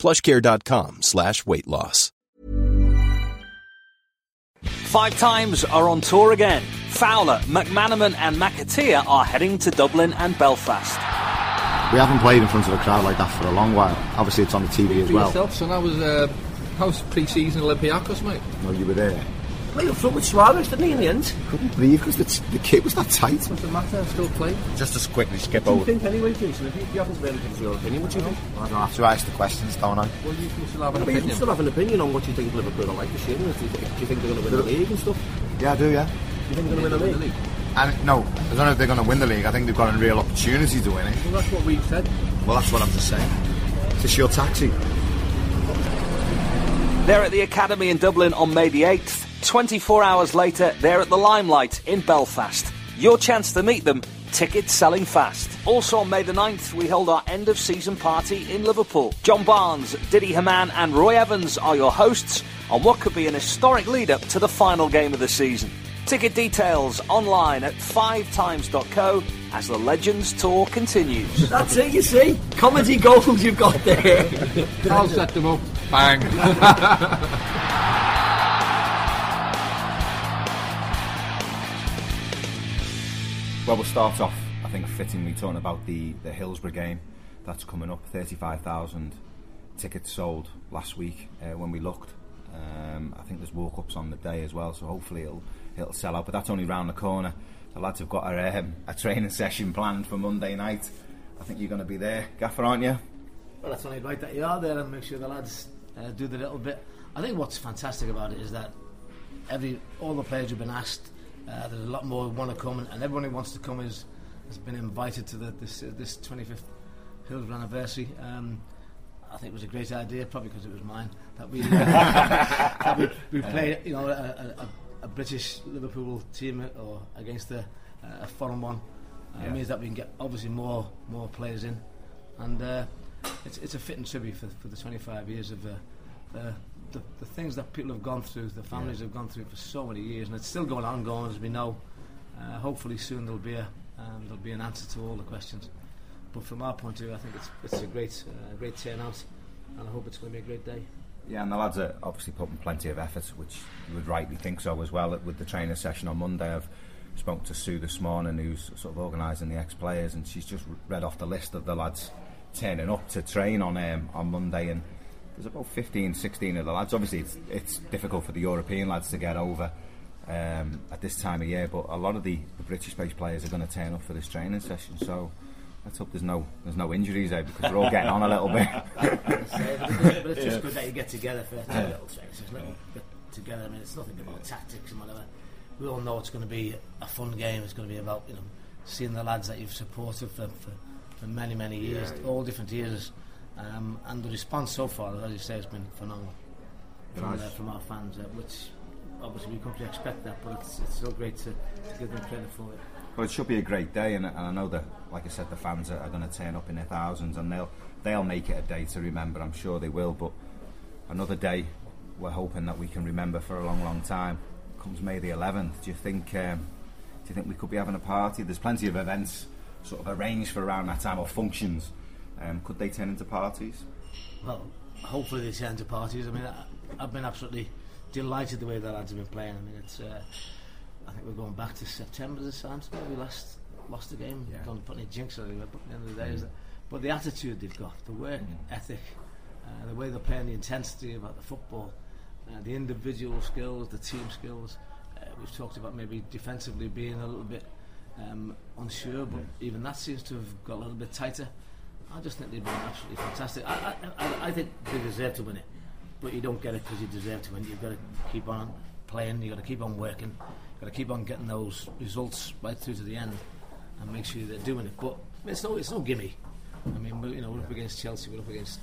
plushcare.com slash weight loss. Five times are on tour again. Fowler, McManaman, and McAteer are heading to Dublin and Belfast. We haven't played in front of a crowd like that for a long while. Obviously, it's on the TV as well. yourself, son, I was uh, how's pre-season Olympiacos, mate? No, you were there. Played up front with Suarez, didn't he, in the end? Couldn't believe because the, the kit was that tight. Doesn't matter, still playing. Just as quickly skip What do you think anyway, Jason? If you, you haven't really given us your opinion, what do you think? I don't have to ask the questions, don't I? Well, you can still have an But you can opinion. still have an opinion on what you think Liverpool are like this year. Do you think, do you think they're going to win the league and stuff? Yeah, I do, yeah. Do you think they're going to win the league? And no, I don't know if they're going to win the league. I think they've got a real opportunity to win it. Well, that's what we've said. Well, that's what I'm just saying. It's a your taxi. They're at the Academy in Dublin on May the 8th. 24 hours later, they're at the Limelight in Belfast. Your chance to meet them, tickets selling fast. Also on May the 9th, we hold our end of season party in Liverpool. John Barnes, Didi Hamann, and Roy Evans are your hosts on what could be an historic lead up to the final game of the season. Ticket details online at 5times.co as the Legends Tour continues. That's it, you see. Comedy gold you've got there. I'll set them up. Bang. Well, we'll start off, I think, fittingly talking about the, the Hillsborough game that's coming up. 35,000 tickets sold last week uh, when we looked. Um, I think there's walk ups on the day as well, so hopefully it'll, it'll sell out. But that's only round the corner. The lads have got a, um, a training session planned for Monday night. I think you're going to be there, Gaffer, aren't you? Well, that's only right that you are there and make sure the lads uh, do the little bit. I think what's fantastic about it is that every all the players have been asked. Uh, there's a lot more who want to come, and, and everyone who wants to come is has been invited to the, this uh, this 25th Hillsborough anniversary. Um, I think it was a great idea, probably because it was mine, that we uh, that we, we played, you know, a, a, a- British Liverpool team uh, or against a, a foreign one. Uh, Yeah. It means that we can get obviously more more players in, and uh, it's it's a fitting tribute for, for the 25 years of uh, the, the the things that people have gone through, the families have gone through for so many years, and it's still going on, going as we know. Uh, hopefully soon there'll be a um, there'll be an answer to all the questions. But from our point of view, I think it's it's a great uh, great turnout, and I hope it's going to be a great day. Yeah, and the lads are obviously putting plenty of effort, which you would rightly think so as well. With the trainer session on Monday, I've spoken to Sue this morning, who's sort of organising the ex-players, and she's just read off the list of the lads turning up to train on um, on Monday, and there's about 15, 16 of the lads. Obviously, it's, it's difficult for the European lads to get over um, at this time of year, but a lot of the, the British-based players are going to turn up for this training session. So let's hope there's no there's no injuries there because we're all getting on a little bit. but it's just good that you get together for a little tricks, a little bit together. I mean, it's nothing about tactics and whatever. We all know it's going to be a fun game. It's going to be about you know seeing the lads that you've supported for, for, for many many years, all different years, um, and the response so far, as you say, has been phenomenal from, uh, from our fans, uh, which obviously we come to expect that, but it's, it's so great to, to give them credit for it. Well, it should be a great day, and, and I know that, like I said, the fans are, are going to turn up in their thousands, and they'll they'll make it a day to remember. I'm sure they will. But another day, we're hoping that we can remember for a long, long time. Comes May the 11th. Do you think? Um, do you think we could be having a party? There's plenty of events sort of arranged for around that time or functions. Um, could they turn into parties? Well, hopefully they turn into parties. I mean, I, I've been absolutely delighted the way the lads have been playing. I mean, it's. Uh, I think we're going back to September this time. So we last lost the game. Yeah. Don't put any jinx on it. But at the end of the day, is that, but the attitude they've got, the work ethic, uh, the way they're playing, the intensity about the football, uh, the individual skills, the team skills. Uh, we've talked about maybe defensively being a little bit um, unsure, but even that seems to have got a little bit tighter. I just think they've been absolutely fantastic. I, I, I, think they deserve to win it, but you don't get it because you deserve to win. You've got to keep on playing. You've got to keep on working. You've got to keep on getting those results right through to the end, and make sure they're doing it. But it's no, it's no gimme. I mean, you know, we're up against Chelsea. We're up against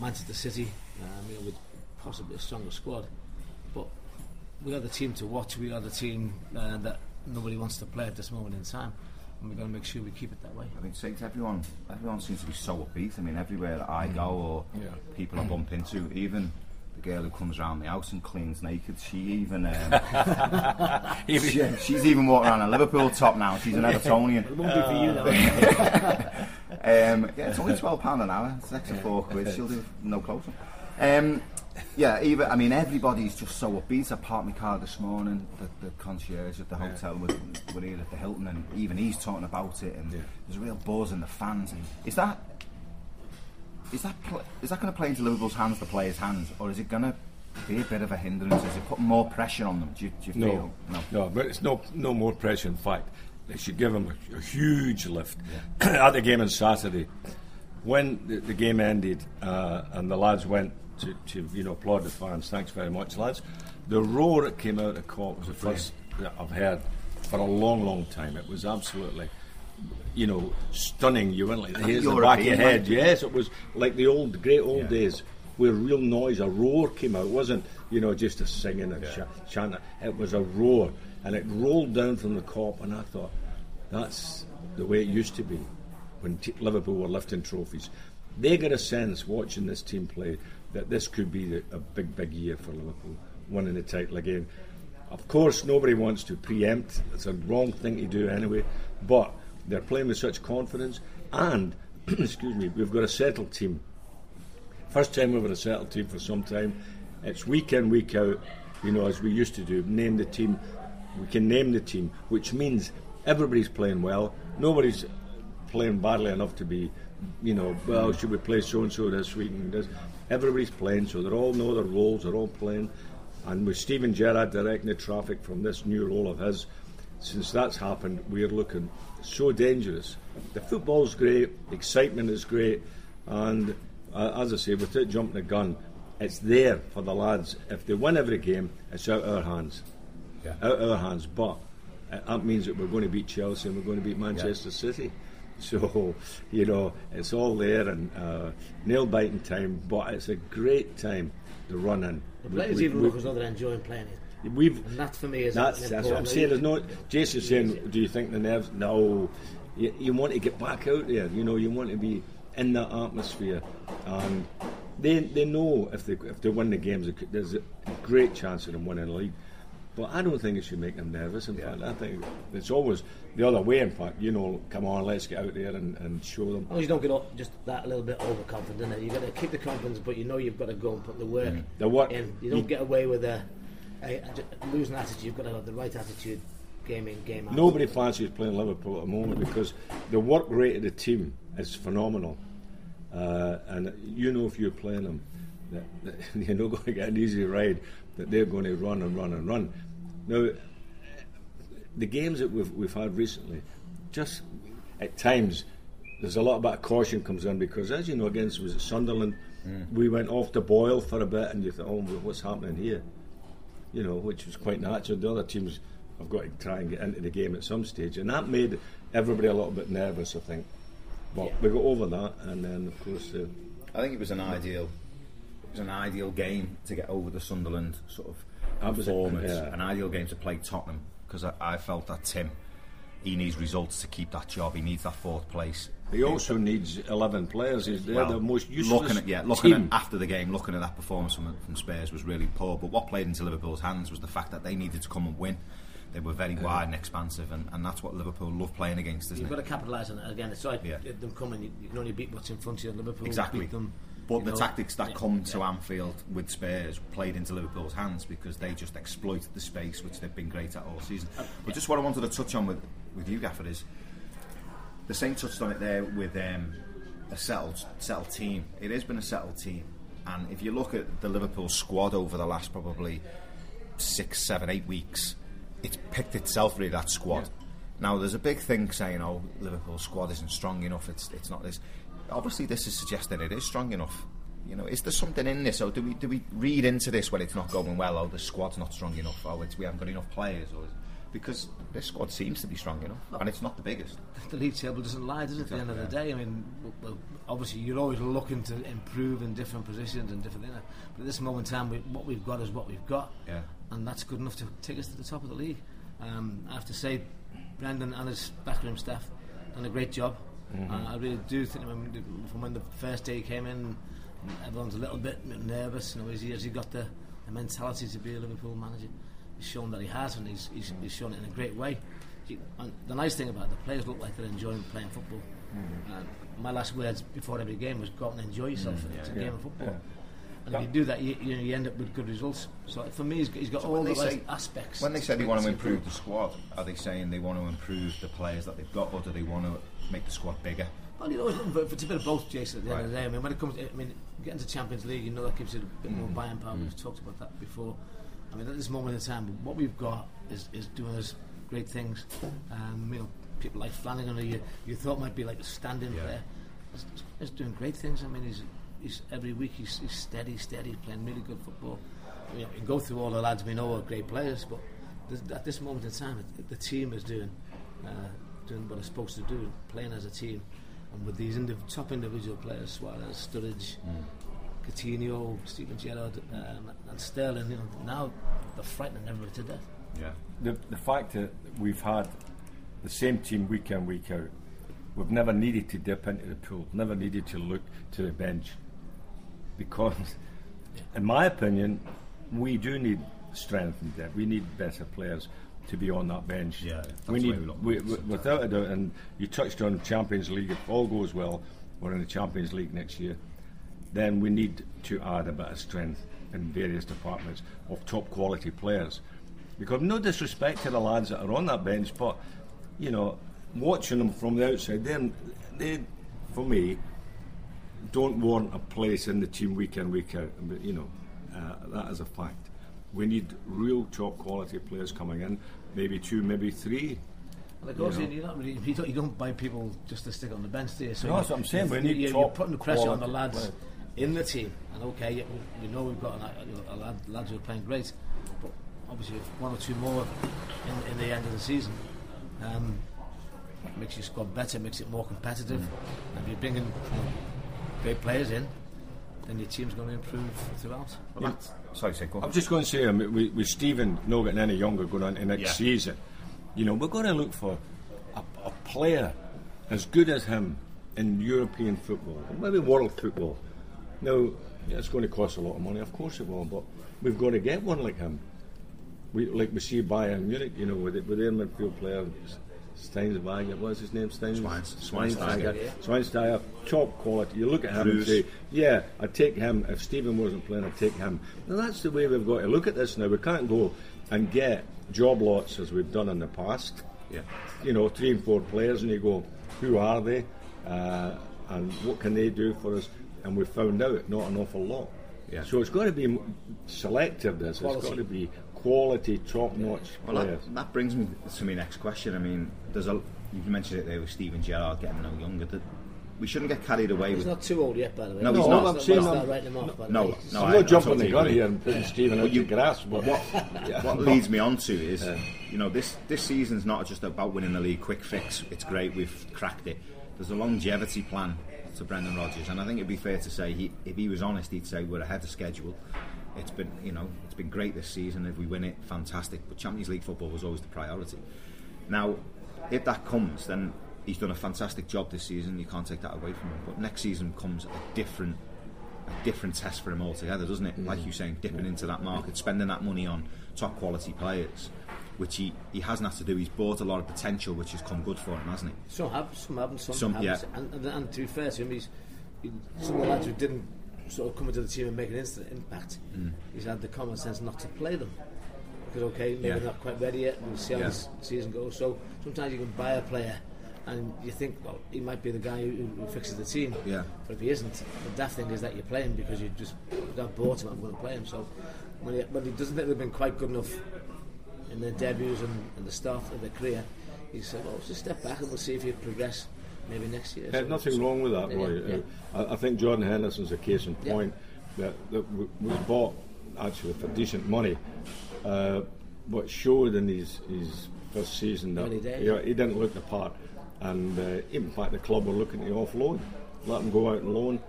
Manchester City. Um, you know, with possibly a stronger squad, but we are the team to watch. We are the team uh, that nobody wants to play at this moment in time, and we're going to make sure we keep it that way. I mean, Saints, everyone, everyone seems to be so upbeat. I mean, everywhere that I go or Yeah. people I bump into, even the girl who comes around the house and cleans naked, she even, um, she, she's even walking around a Liverpool top now. She's an Evertonian. It won't be for you though. Um, yeah, it's only twelve pound an hour. It's extra four quid. She'll do no closer. Um, yeah, even I mean everybody's just so upbeat. I parked my car this morning. The, the concierge at the hotel with we're here at the Hilton, and even he's talking about it. And there's a real buzz in the fans. And is that is that pl- is that going to play into Liverpool's hands, the players' hands, or is it going to be a bit of a hindrance? Is it putting more pressure on them? Do you, do you No, feel? no, but it's no no more pressure. In fact, they should give them a, a huge lift at the game on Saturday. When the, the game ended uh, and the lads went to, to you know applaud the fans, thanks very much, lads. The roar that came out of the court was the first that I've heard for a long, long time. It was absolutely. You know, stunning. You went like on the back of your head. Yes, it was like the old, great old Yeah. days where real noise, a roar came out. It wasn't, you know, just a singing and ch- chanting. It was a roar, and it rolled down from the Kop. And I thought, that's the way it used to be when t- Liverpool were lifting trophies. They get a sense watching this team play that this could be a big, big year for Liverpool, winning the title again. Of course, nobody wants to preempt. It's a wrong thing to do anyway. But they're playing with such confidence, and excuse me, we've got a settled team. First time we've had a settled team for some time. It's week in, week out, you know, as we used to do. Name the team. We can name the team, which means everybody's playing well. Nobody's playing badly enough to be, you know, well, should we play so and so this week and this? Everybody's playing, so they all know their roles. They're all playing, and with Steven Gerrard directing the traffic from this new role of his, since that's happened, we're looking so dangerous. The football's great, excitement is great, and uh, as I say, without jumping the gun, it's there for the lads. If they win every game, it's out of our hands. Out of our hands. But uh, that means that we're going to beat Chelsea and we're going to beat Manchester City. So, you know, it's all there and uh, nail biting time, but it's a great time to run in. The players we- even we- look as though they're enjoying playing it. We've And that for me is that's, that's what I'm saying. There's no. Jason's saying, do you think the nerves? No, you, you want to get back out there. You know, you want to be in that atmosphere, and they they know if they if they win the games, there's a great chance of them winning the league. But I don't think it should make them nervous. In fact, I think it's always the other way. In fact, you know, come on, let's get out there and, and show them. As long as you don't get up, just that little bit overconfident, innit? you got to keep the confidence, but you know you've got to go and put the work The work- in. You don't get away with a losing attitude. You've got to have the right attitude, game in, game out. Nobody fancies playing Liverpool at the moment because the work rate of the team is phenomenal. Uh, and you know if you're playing them, that, that you're not going to get an easy ride, that they're going to run and run and run. Now, the games that we've, we've had recently, just at times, there's a lot of caution comes in because, as you know, against was it Sunderland, we went off the boil for a bit, and you thought, oh, what's happening here? you know, which was quite natural. The other teams have got to try and get into the game at some stage, and that made everybody a little bit nervous, I think. But Yeah. we got over that, and then of course, uh, I think it was an ideal, was an ideal game to get over the Sunderland sort of That was- performance. yeah. An ideal game to play Tottenham because I, I felt that Tim, he needs results to keep that job. He needs that fourth place. he also needs eleven players. He's they're Well, the most useless looking at yeah, looking team. at after the game, looking at that performance from, from Spurs was really poor. But what played into Liverpool's hands was the fact that they needed to come and win. They were very wide and expansive, and, and that's what Liverpool love playing against, isn't You've it? got to capitalise on it again. It's like Yeah. them coming. You, you can only beat what's in front of you. Liverpool Exactly. beat them. But you the know. tactics that Yeah, come to yeah. Anfield with Spurs played into Liverpool's hands because they just exploited the space, which they've been great at all season. But just what I wanted to touch on with, with you, Gaffer, is the same touched on it there with um, a settled settled team. It has been a settled team, and if you look at the Liverpool squad over the last probably six, seven, eight weeks, it's picked itself really that squad. Now there's a big thing saying, "Oh, Liverpool squad isn't strong enough. It's it's not this." Obviously, this is suggesting it is strong enough. You know, is there something in this, or do we do we read into this when it's not going well? Oh, the squad's not strong enough. Oh, it's, we haven't got enough players. Or because this squad seems to be strong enough, and it's not the biggest. the league table doesn't lie, does it? At the end of the day, I mean, well, obviously you're always looking to improve in different positions and different things. But at this moment in time, we, what we've got is what we've got, Yeah. and that's good enough to take us to the top of the league. Um, I have to say, Brendan and his backroom staff done a great job. Mm-hmm. Uh, I really do think when, from when the first day came in, everyone's a little bit nervous. You know, has he, has he got the, the mentality to be a Liverpool manager? He's shown that he has, and he's, he's, he's shown it in a great way. He, and the nice thing about it, the players look like they're enjoying playing football. And my last words before every game was go out and enjoy yourself. it's a game of football. And if you do that, you, you, know, you end up with good results. So for me, he's, got- he's got all the right say- aspects. When they say they want to to improve the squad, are they saying they want to improve the players that they've got, or do they want to make the squad bigger? Well, you know, it's it's a bit of both, Jason. At the end of the day, I mean, when it comes, to, I mean, getting to Champions League, you know, that gives you a bit more buying power. We've talked about that before. I mean, at this moment in time, what we've got is, is doing us great things. Um, you know, people like Flanagan, who you, you thought might be like a stand-in player, is, is doing great things. I mean, he's, he's every week he's, he's steady, steady, playing really good football. You know, you can go through all the lads we know are great players, but this, at this moment in time, it, the team is doing uh, doing what it's supposed to do, playing as a team. And with these indiv- top individual players, Suarez, Sturridge, Coutinho, Steven Gerrard, um, and Sterling, you know, now they're frightening everybody to death. Yeah. the, the fact that we've had the same team week in, week out, we've never needed to dip into the pool, never needed to look to the bench. Because, in my opinion, we do need strength and depth. We need better players to be on that bench. Yeah, that's we need, we we, at it we- sometimes. without a doubt, and you touched on Champions League, if all goes well, we're in the Champions League next year, then we need to add a bit of strength in various departments of top quality players. Because no disrespect to the lads that are on that bench, but you know, watching them from the outside, then they, for me, don't warrant a place in the team week in week out. You know, uh, that is a fact. We need real top quality players coming in, maybe two, maybe three. Like also, You know. you're not really, you, don't, you don't buy people just to stick on the bench, do you? So No, you- that's what I'm saying, we you- need you're, top you're putting the pressure on the lads players. in the team. And okay, you- we know we've got an, you know, a lad, lads who are playing great, but obviously if one or two more in, in the end of the season. Um, makes your squad better, makes it more competitive. Mm. And if you're bringing you know, great players in, then your team's going to improve throughout. Well, that's, sorry, say, go I'm just going to say, I mean, with, with Steven not getting any younger going on to next Yeah. season, you know, we're going to look for a, a player as good as him in European football, or maybe world football. Now, yeah, it's going to cost a lot of money, of course it will, but we've got to get one like him. We, like we see Bayern Munich, you know, with, it, with their midfield player, Steinsberger, what's his name? Steins, Schwein- Schweinsteiger. Schweinsteiger, top quality. You look at him and say, yeah, I'd take him. If Steven wasn't playing, I'd take him. Now that's the way we've got to look at this now. We can't go and get job lots as we've done in the past. Yeah. You know, three and four players, and you go, who are they? Uh, and what can they do for us? And we found out not an awful lot. Yeah. So it's got to be selective. This It's got to be quality, top-notch Well, players. that, that brings me to my next question. I mean, there's a you mentioned it there with Steven Gerrard getting no younger. That we shouldn't get carried away He's with. not too old yet, by the way. No, he's Let's not. not- I'm let's saying not I'm- him off, by the no, way. no, I'm not jumping totally the gun here and putting Steven out you- the grass, but what what leads me on to is, you know, this this season's not just about winning the league, quick fix. It's great, we've cracked it. There's a longevity plan to Brendan Rodgers, and I think it'd be fair to say, he, if he was honest, he'd say we're ahead of schedule. It's been, you know, it's been great this season. If we win it, fantastic. But Champions League football was always the priority. Now, if that comes, then he's done a fantastic job this season. You can't take that away from him. But next season comes a different a different test for him altogether, doesn't it? Like mm. you're saying, dipping into that market, spending that money on top quality players, which he, he hasn't had to do. He's bought a lot of potential, which has come good for him, hasn't he? Some have, some haven't, some, Some, haven't. yeah. And, and, and to be fair to him, he's he, some of the lads who didn't sort of come into the team and make an instant impact. Mm. He's had the common sense not to play them because okay, maybe Yeah. not quite ready yet. We'll see how Yeah. this season goes. So sometimes you can buy a player. And you think, well, he might be the guy who, who fixes the team. Yeah. But if he isn't, the daft thing is that you're playing because you just got bought him. I'm going to play him. So when he, when he doesn't think they've been quite good enough in their debuts and, and the start of their career, he said, well, just step back and we'll see if you progress maybe next year. There's So- nothing so- wrong with that, Roy. yeah. Uh, I, I think Jordan Henderson's a case in Yeah. point that, that was bought actually for decent money. Uh, but showed in his, his first season that Early yeah, he didn't look the part. And uh, in fact, the club were looking to offload, let him go out and loan.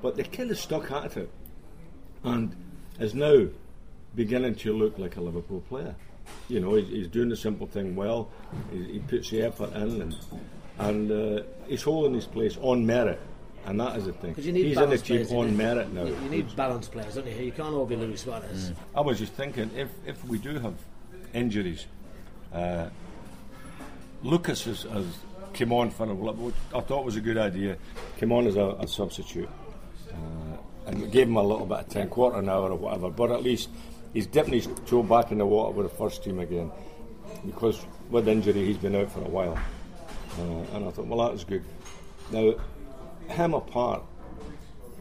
But they kind of stuck at it and is now beginning to look like a Liverpool player. You know, he's, he's doing the simple thing well. He, he puts the effort in, and and uh, he's holding his place on merit, and that is the thing. You need he's in the team players, on merit now. You, you need balanced players, don't you? You can't all be Luis Suarez. I was just thinking if if we do have injuries, uh, Lucas has, has came on for a while, which I thought was a good idea. Came on as a, a substitute uh, and gave him a little bit of time, quarter an hour or whatever. But at least he's dipping his toe back in the water with the first team again because with injury he's been out for a while. Uh, and I thought, well, that was good. Now, him apart,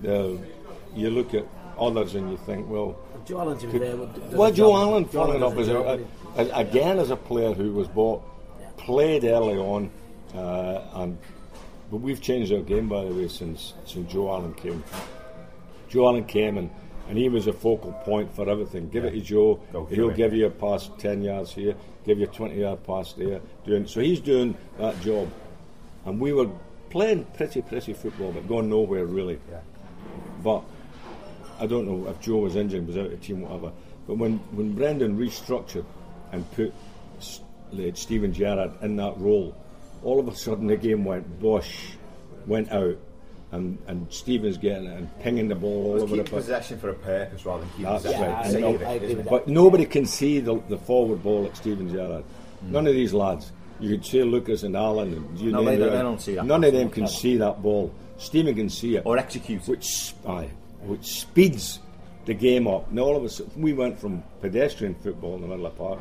uh, you look at others and you think, well, Joe Allen, to be fair, would- does well, Joe. Allen, funny enough, is a a, again as a player who was bought, played early on, uh, and but we've changed our game by the way since since Joe Allen came. Joe Allen came and, and he was a focal point for everything. Give it to Joe, Go he'll it. give you a pass ten yards here, give you a twenty yard pass there. Doing so, he's doing that job, and we were playing pretty pretty football, but going nowhere really. But I don't know if Joe was injured, was out of the team, whatever. But when, when Brendan restructured and put like Steven Gerrard in that role, all of a sudden the game went bosh, went out, and, and Steven's getting it and pinging the ball all Let's over the keep place. possession for a purpose rather than keeping That's possession right. for the sake I of know. it, I agree isn't with it? But nobody can see the, the forward ball like Steven Gerrard. Hmm. None of these lads. You could see Lucas and Allen and you No, they don't- they don't see that. None of them can see that ball. Steven can see it Or execute it. which aye, which speeds the game up. And all of a sudden, we went from pedestrian football in the middle of the park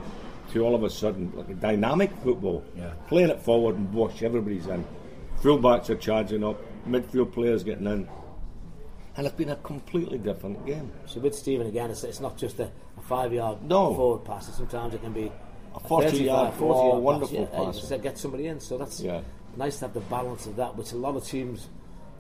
to all of a sudden like a dynamic football, Yeah. playing it forward and wash everybody's in. Fullbacks are charging up, midfield players getting in, and it's been a completely different game. So with Steven again, it's, it's not just a, a five-yard No. forward pass. Sometimes it can be A 40-yard 35, ball, 40-yard wonderful pass. Yeah, pass. just to get somebody in. So that's Yeah. nice to have the balance of that, which a lot of teams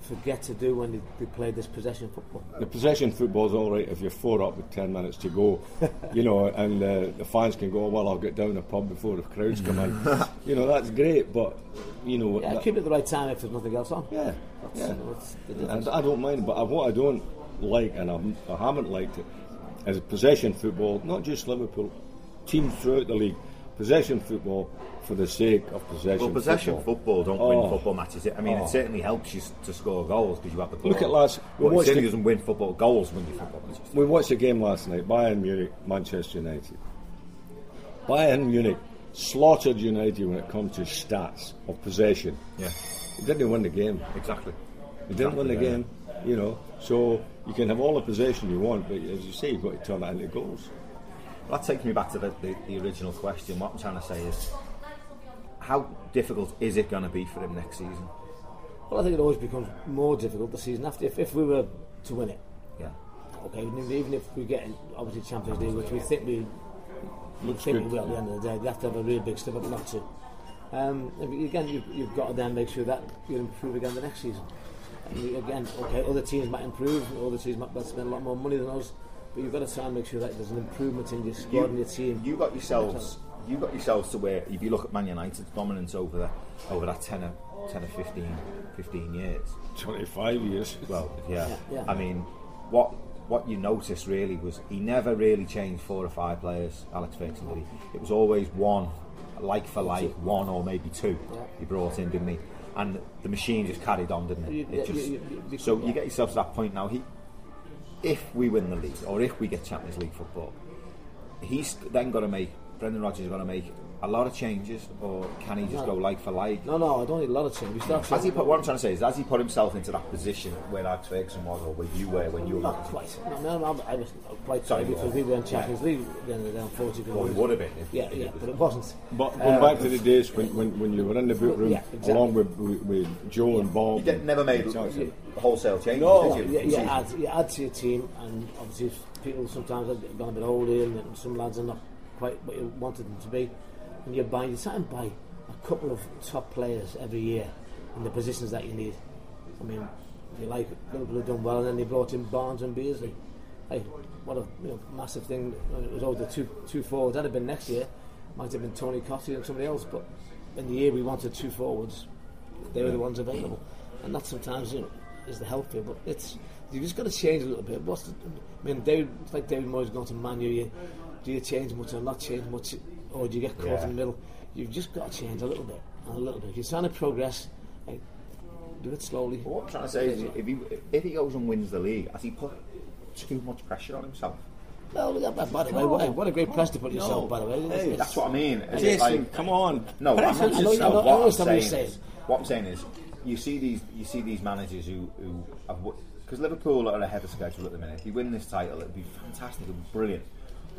forget to do when they, they play this possession football. The possession football is all right if you're four up with ten minutes to go, you know, and uh, the fans can go, well, I'll get down the pub before the crowds come in. you know, that's great, but you know, Yeah, that- keep it at the right time if there's nothing else on. Yeah, That's, yeah. that's And. I don't mind, but what I don't like, and I'm, I haven't liked it, is possession football. Not just Liverpool, teams throughout the league. Possession football for the sake of possession. Well, possession football. football, don't Oh. win football matches. I mean, Oh. it certainly helps you to score goals because you have the ball. Look at last- we Well, it certainly the- doesn't win football. Goals win you football matches. We watched the game last night. Bayern Munich, Manchester United. Bayern Munich slaughtered United when it comes to stats of possession. Yeah, They didn't win the game. exactly. They didn't win the yeah. game. You know, so you can have all the possession you want, but as you say, you've got to turn that into goals. Well, that takes me back to the, the, the original question. What I'm trying to say is, how difficult is it going to be for him next season? Well, I think it always becomes more difficult the season after if, if we were to win it. Yeah. Okay, even even if we get in, obviously Champions League, which we think we we think we will at the end of the day, we have to have a real big step up not to. Um, again, you've, you've got to then make sure that you improve again the next season. And again, okay, other teams might improve, other teams might, spend a lot more money than us, you've got to try and make sure that there's an improvement in your squad and your team. You got yourselves. You got yourselves to where if you look at Man United's dominance over the over that 10 or, 10 or 15, 15 years. 25 years. Well, yeah. Yeah, yeah. I mean, what what you noticed really was he never really changed four or five players. Alex Ferguson did he? It was always one, like for like, one or maybe two. Yeah. He brought in, didn't he? And the machine just carried on, didn't it? It you- just, you- you- so you get yourself to that point now. He, if we win the league or if we get Champions League football, he's then got to make. Brendan Rodgers got to make a lot of changes, or can he just No. go like for like? no, no, I don't need a lot of changes. We start Has he put, what I'm trying to say is, has he put himself into that position where Alex Ferguson was, or where you were when you were? Not quite. No, no, no, I was quite Sorry, sorry because we were in Champions League at the end of the day, unfortunately. Well, he would have been. If, Yeah, if yeah, it but it wasn't. But going Uh, back to the days when, when, when you were in the boot room, Yeah, exactly. along with, with, with Joe and Bob. You did, never made Exactly. wholesale changes, No. did you? you, in you, add, you add to your team, and obviously people sometimes have gone a bit older, and some lads are not quite what you wanted them to be. And you buy, you try and buy a couple of top players every year in the positions that you need. I mean, you like, Liverpool have done well, and then they brought in Barnes and Beardsley. Hey, what a you know, massive thing. It was all the two two forwards. That'd have been next year. Might have been Tony Cottee and somebody else. But in the year we wanted two forwards, they were the ones available. And that sometimes you know, is the help here. But it's you just got to change a little bit. What's the, I mean, David, it's like David Moyes going to Man U. You, do you change much or not change much, or do you get caught Yeah. in the middle? You've just got to change a little bit, and a little bit. If you're trying to progress, hey, do it slowly. What I'm trying to say is, if he if he goes and wins the league, has he put too much pressure on himself? No, look at that, by the way, what, a- what a great press to put yourself, by the way. It's- it's- That's what I mean. Is Jason, like- come on. No, I'm not just no, what I'm saying. saying. Is, what I'm saying is, you see these you see these managers who who because Liverpool are ahead of schedule at the minute. If you win this title, it'd be fantastic, be brilliant.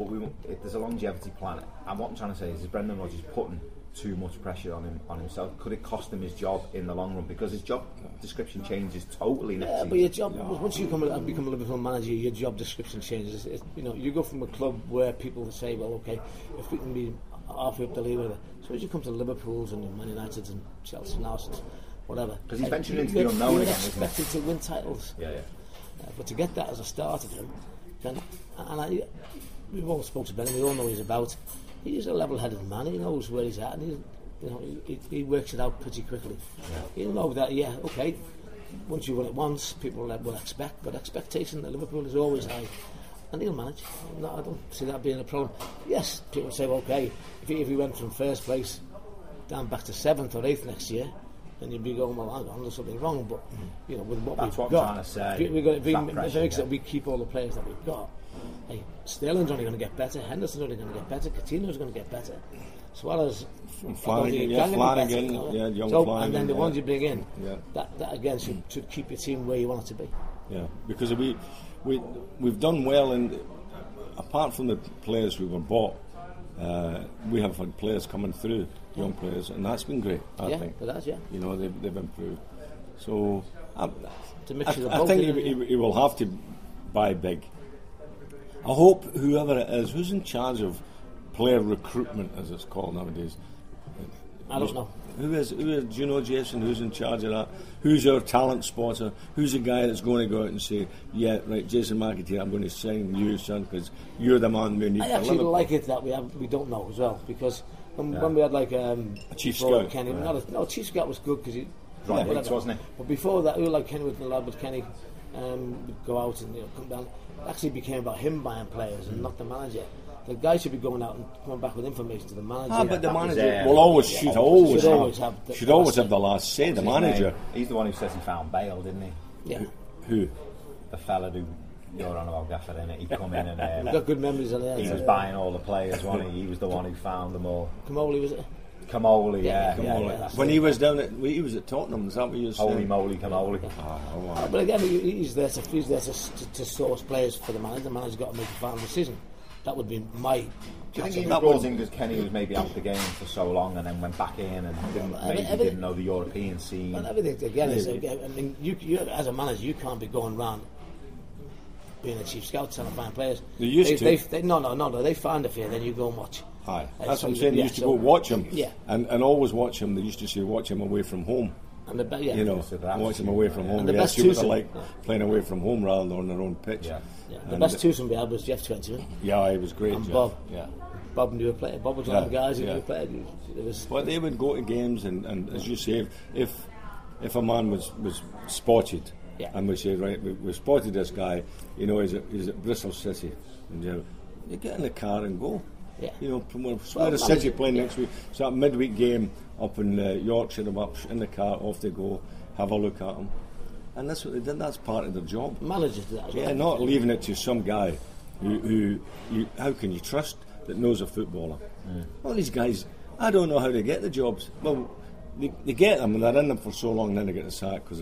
But we it, there's a longevity plan, and what I'm trying to say is, is Brendan Rodgers putting too much pressure on him on himself? Could it cost him his job in the long run? Because his job description changes totally next Yeah, but your job once you come and become a Liverpool manager, your job description changes. It, you know, you go from a club where people say, "Well, okay, if we can be halfway up the league, whatever." So as you come to Liverpool's and Man United's and Chelsea and Arsenal's, whatever, 'Cause he's venturing you- into the unknown again, expected to win titles. yeah, yeah. Uh, but to get that as a start of him, then, and I, we've all spoke to Ben, we all know he's about. He's a level-headed man. He knows where he's at, and he, you know, he, he works it out pretty quickly. He'll know that. Yeah, okay. Once you win it once, people will, expect, but expectation at Liverpool is always high, and he'll manage. No, I don't see that being a problem. Yes, people say, okay, if he, if he went from first place down back to seventh or eighth next year, then you'd be going, well, hang on, there's something wrong. But mm. you know, with what That's we've what I'm got, trying to say. we- we've got, if, we, That if it makes yeah. that we keep all the players that we've got. Hey, Sterling's only going to get better. Henderson's only going to get better. Coutinho's going to get better. Suarez, Flanagan, yeah, Flanagan, better, yeah, young so, Flanagan, And then the yeah. ones you bring in, Yeah. that, that again should, should keep your team where you want it to be. Yeah, because we we we've done well, and apart from the players we were bought, uh, we have had players coming through, young players, and that's been great. I yeah, think but that's yeah. you know they've, they've improved. So I, I, I think he, he, he will have to buy big. I hope whoever it is, who's in charge of player recruitment, as it's called nowadays. I don't know. Who is, who is, do you know, Jason, who's in charge of that? Who's your talent spotter? Who's the guy that's going to go out and say, yeah, right, Jason McAteer, I'm going to sign you, son, because you're the man we need I actually Liverpool." like it that we have, we don't know as well because when, when we had like um, A chief scout. Kenny, not a, no, chief scout was good because he Right, whatever. Hicks, wasn't he? But before that, we were like Kenny with the lad with Kenny, um, would go out and you know come down. It actually became about him buying players and not the manager. The guy should be going out and coming back with information to the manager. Ah, but the that was, manager uh, will always should always should have, always have the- should the always last have the last say. The manager, name. He's the one who says he found Bale, didn't he? yeah, who The fella who you're on about Gaffer in it. He'd come in and we've uh, got good memories of that. he was buying all the players, wasn't he? He was the one who found them all. Comolli was it? Comolli, yeah, Yeah, yeah, yeah, when it. he was down at he was at Tottenham. Is that what you were saying? Holy moly, Comolli. Ah, oh, wow. But again, he's there to he's there to, to, to source players for the manager. The manager's got to make a final decision. That would be my. Do you think he That was brought would- in because Kenny was maybe out the game for so long and then went back in and didn't, Well, maybe every- didn't know the European scene? And everything again is. Again, I mean, you, you as a manager, you can't be going around being a chief scout trying to find players. They used they, to. They, they, no, no, no, no. They find a fear, then you go and watch. Aye, that's what I'm you- saying. They yeah, used to so- go watch him, Yeah. and and always watch him. They used to say watch him away from home. And the, be- yeah, You know, So that's- watch him away from home. And the Yeah, best see what twosome- they're like yeah. playing away from home rather than on their own pitch. Yeah. yeah. The And best twosome we had was Geoff Twentyman. Yeah, he was great. And Geoff. Bob. Yeah. Bob knew a player. Bob was one of the guys who yeah. knew a player. It was But they would go to games, and, and as you say, if if, if a man was, was spotted, Yeah. and we say, right, we, we spotted this guy, you know, he's at, he's at Bristol City, and you, know, you get in the car and go. Yeah. You know, from where, Well, where the City playing next week. So that midweek game up in uh, Yorkshire, I'm up in the car, off they go, have a look at them. And that's what they did, that's part of their job. managers do that well. Yeah, not leaving it to some guy who, who you, how can you trust that knows a footballer? All these guys, I don't know how they get the jobs. Well, they, they get them and they're in them for so long, and then they get the sack because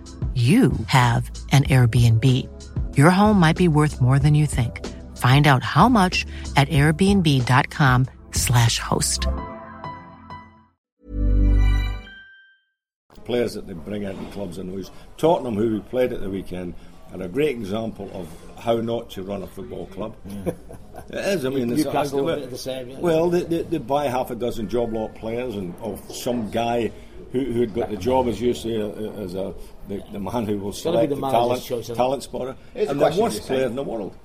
you have an Airbnb. Your home might be worth more than you think. Find out how much at airbnb.com/slash host. Players that they bring into clubs and those. Tottenham, who we played at the weekend, are a great example of how not to run a football club. it is. I mean, it's Newcastle a bit of the same. Yeah. Well, they, they, they buy half a dozen job lot players and of some guy who who had got the job, as you say, uh, as a the, the man who will It's be select the the, talent, choice, talent spotter, Here's and the question worst player in the world.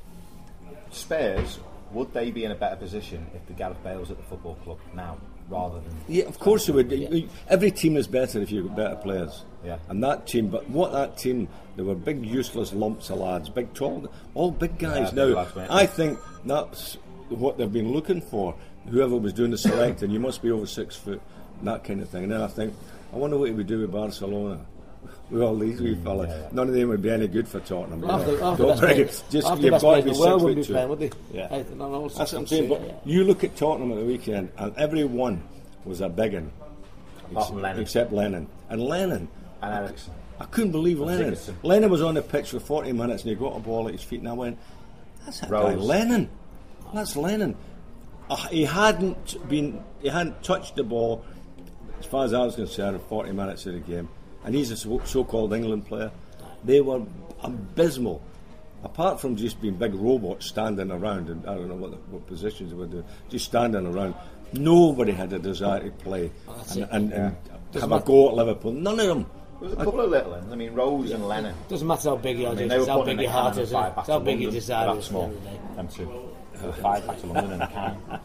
Spurs, would they be in a better position if the Gareth Bale's at the football club now rather than. Yeah, of course it would. Every team is better if you've got better players. Yeah. And that team, but what that team, they were big useless lumps of lads, big tall, all big guys. Yeah, big now, lads. I think that's what they've been looking for. Whoever was doing the selecting, you must be over six foot, that kind of thing. And then I think, I wonder what he would do with Barcelona. With all these wee fellas, none of them would be any good for Tottenham. you Half know. the- Don't best bring it. Just half the you've best got to be in the world six wouldn't foot two. playing, would they? Yeah. I don't That's what I'm saying. But yeah. you look at Tottenham at the weekend, and every one was a big one. Apart Lennon. Except Lennon. And Lennon. And Eriksen. I couldn't believe And Lennon. Sigurdsson. Lennon was on the pitch for 40 minutes and he got a ball at his feet and I went, that's that guy, Lennon. That's Lennon. Uh, he hadn't been, he hadn't touched the ball, as far as I was concerned, in 40 minutes of the game. And he's a so- so-called England player. They were abysmal. Apart from just being big robots standing around, and I don't know what, the, what positions they were doing, just standing around, nobody had a desire to play that's and, and, and Yeah. have a go at Liverpool. None of them. There was a couple of little ones. I mean, Rose and Lennon. Doesn't matter how big you are, I mean, Jason, it's how big in your heart is. isn't five It's how to big your London. desire That is. at the small. end of the. Them two. Five back to London in a cannon.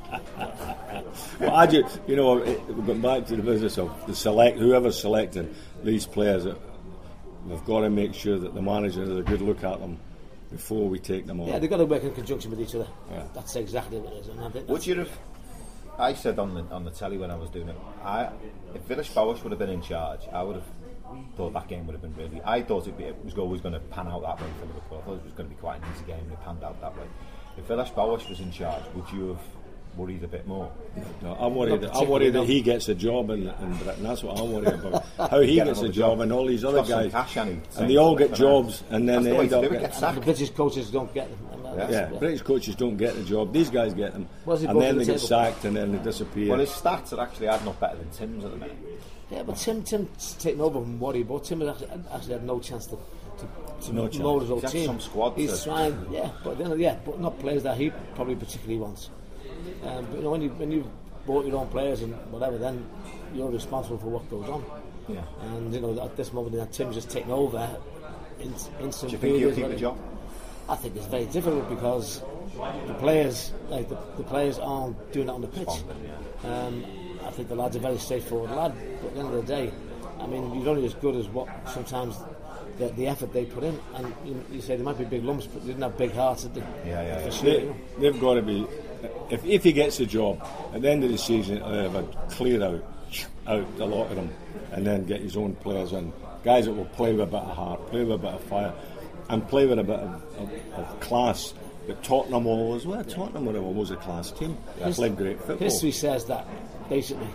Well, I do, you know, it, we're going back to the business of the select, whoever's selecting these players, we've got to make sure that the manager has a good look at them before we take them on. Yeah, they've got to work in conjunction with each other. Yeah. That's exactly what it is. And I think Would you have? I said on the on the telly when I was doing it. I if Villas-Boas would have been in charge, I would have thought that game would have been really. I thought it, it was always going to pan out that way for Liverpool. I thought it was going to be quite an easy game, and it panned out that way. If Villas-Boas was in charge, would you have worried a bit more? No, I'm worried. Not I'm worried that he gets a job in, in Britain. That's what I'm worried about. How he Get gets a job job. and all these other guys, cash, Annie, and they all get finance. jobs, and then That's they the end up do it, getting. get the sacked. British coaches don't get them. And that's- Yeah, British coaches don't get the job. These guys get them, and then to they the get sacked, and then they disappear. Well, his stats are actually adding up better than Tim's at the minute. Yeah, but Tim, Tim's taken over from what he bought. Tim has actually, actually had no chance to, to, to No mould chance. his own team. some squad He's trying, yeah, but then, yeah, but not players that he probably particularly wants. Um, but you know, when you when you bought your own players and whatever, then you're responsible for what goes on. Yeah. And you know, at this moment, that Tim's just taken over. In, in some Do you think he'll periods, keep the job? I think it's very difficult because the players, like the, the players, aren't doing it on the pitch. Um, I think the lad's a very straightforward lad, but at the end of the day, I mean, you're only as good as what sometimes the, the effort they put in. And you, you say they might be big lumps, but they didn't have big hearts, did they? Yeah, yeah, For yeah. sure. They, you know. they've got to be. If, if he gets a job at the end of the season, he'll have a clear out, out a lot of them, and then get his own players in. Guys that will play with a bit of heart, play with a bit of fire, and play with a bit of, of, of class. But Tottenham always were. Tottenham were always a class team. They His- played great football. History says that basically,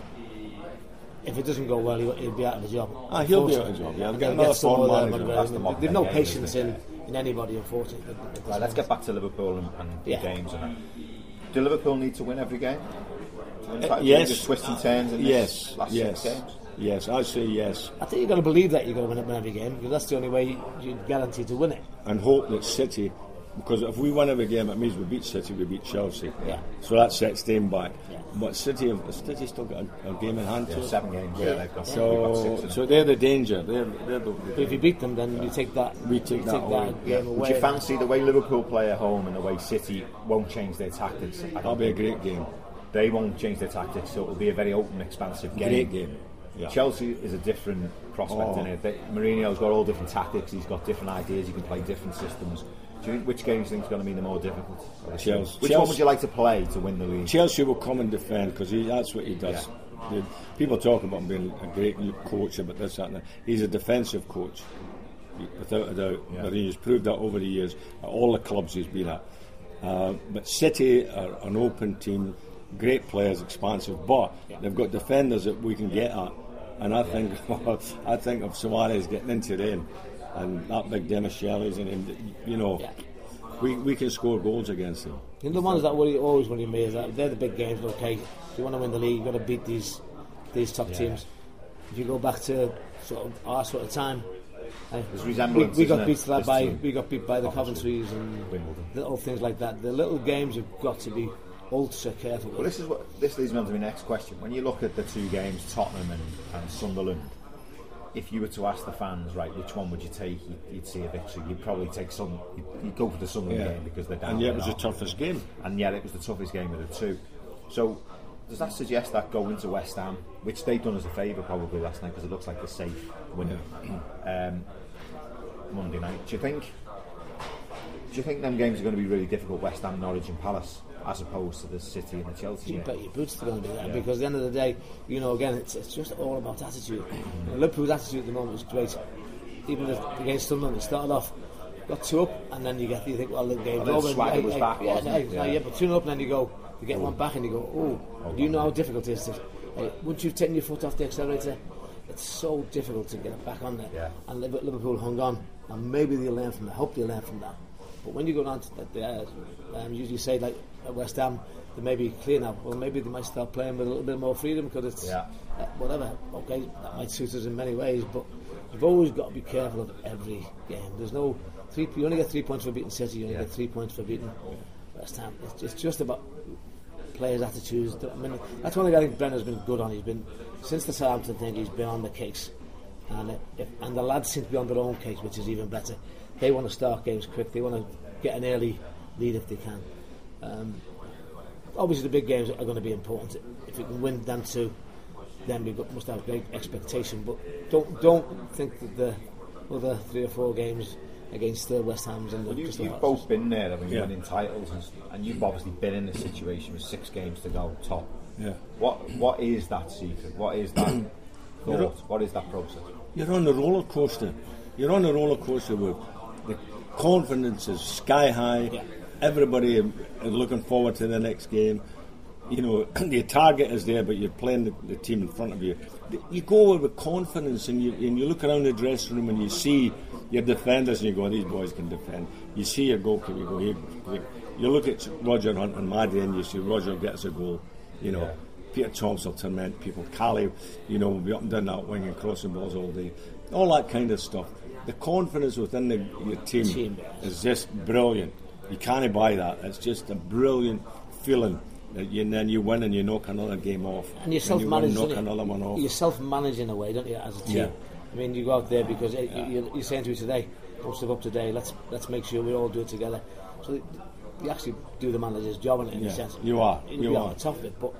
if it doesn't go well, he'll, he'll be out of the job. Ah, he'll be out of the job, yeah. And They'll get they'll another get some foreign other- manager. but, That's the uh, modern They've no game, patience in, in anybody, unfortunately. Right, let's get back to Liverpool and, and the Yeah. games. And that. Do Liverpool need to win every game? To win Uh, yes. Just twists and turns in yes. last yes. six games. Yes, I say yes. I think you've got to believe that you're going to win every game because that's the only way you- you're guaranteed to win it. and hope that City, because if we win every game, it means we beat City, we beat Chelsea. Yeah. So that sets them back. Yeah. But City, have, City still got a, a game in hand Yeah, to seven games. Yeah, they've got. they've got So, so they're the danger. They're, they're the, But if you beat them, then you take that. We take you that take away. that Yeah. game away. Would you fancy the way Liverpool play at home and the way City won't change their tactics? That'll be a great game. They won't change their tactics, so it'll be a very open, expansive game. Great game. Yeah. Chelsea is a different prospect, Oh. isn't it? They, Mourinho's got all different tactics. He's got different ideas. He can play different systems. Do you think which game do you think is going to be the more difficult? Chelsea. Which Chelsea- one would you like to play to win the league? Chelsea will come and defend because that's what he does. The- people talk about him being a great coach, about this, that, and that. He's a defensive coach, without a doubt. Yeah. But he's proved that over the years at all the clubs he's been at. Uh, but City are an open team, great players, expansive, but they've got defenders that we can get at. And I think, I think of Suarez getting into them, and that big Demis Shelley's and him. You know, we, we can score goals against them. You know, the ones that worry, always worry me is that they're the big games. Okay, if you want to win the league, you've got to beat these these top Yeah. teams. If you go back to sort of our sort of time, eh, we, we got beat by two. we got beat by the Coventry, Coventries and Wimbledon. little things like that. The little games you've got to be ultra careful. Well, this is what this leads me on to my next question. When you look at the two games, Tottenham and, and Sunderland, if you were to ask the fans, right, which one would you take? You'd, you'd see a victory. You'd probably take some. You'd, you'd go for the Sunderland Yeah. game because they're down. And yet it was the toughest game. And yet it was the toughest game of the two. So. Does that suggest that going to West Ham, which they've done us a favour probably last night because it looks like a safe win, um, Monday night? Do you think? Do you think them games are going to be really difficult? West Ham, Norwich, and Palace, as opposed to the City and the Chelsea. You game? bet your boots they're going to be there Yeah. because at the end of the day, you know, again, it's, it's just all about attitude. Know, Liverpool's attitude at the moment is great. Even against Sunderland, it started off got two up, and then you get you think, well, the game's Well, over. Swagger you- was back, yeah, wasn't no, he? no, Yeah. yeah, but two up, and then you go, you get one oh. back, and you go, oh, do you know how difficult it is? To, hey, once you've taken your foot off the accelerator, it's so difficult to get it back on there. Yeah. And Liverpool hung on, and maybe they'll learn from that. Hope they'll learn from that. But when you go down to the, the uh, um, usually say like at West Ham, they may be clear now. Well, maybe they might start playing with a little bit more freedom because it's Yeah. uh, whatever. Okay, that might suit us in many ways, but you've always got to be careful of every game. There's no three. You only get three points for beating City. You only Yeah. get three points for beating West Ham. It's, it's just about players' attitudes. I mean, that's one thing I think Brendan's been good on. He's been since the Southampton thing. He's been on the case, and it, if, and the lads seem to be on their own case, which is even better. They want to start games quick. They want to get an early lead if they can. Um, obviously, the big games are going to be important. If you can win them two, then we must have great expectation. But don't don't think that the other three or four games against the West Hams and the Well, you, you've Palace- both been there, I mean, Yeah. winning titles, and, and you've obviously been in this situation with six games to go top. Yeah. What What is that secret? What is that You're thought? What is that process? You're on the roller coaster. You're on the roller coaster with the confidence is sky high. Everybody is looking forward to the next game. You know, the target is there, but you're playing the, the team in front of you. You go with confidence, and you and you look around the dressing room and you see your defenders, and you go, "These boys can defend." You see your goalkeeper, you go, "Here." here." You look at Roger Hunt and Maddie, and you see Roger gets a goal. You know, Peter Thompson will torment people. Cali, you know, will be up and down that wing and crossing balls all day. All that kind of stuff. The confidence within the, your team, Team. is just brilliant. You can't buy that. It's just a brilliant feeling. You, and then you win and you knock another game off. and you're self-managed. knock you? another one off. You're self-managed in a way, don't you, as a team? Yeah. I mean, you go out there because eh, you, you're, you're saying to me today, "Don't step up today. Let's let's make sure we all do it together." So you actually do the manager's job in, in Yeah, a sense. you are, you be are. top of it, but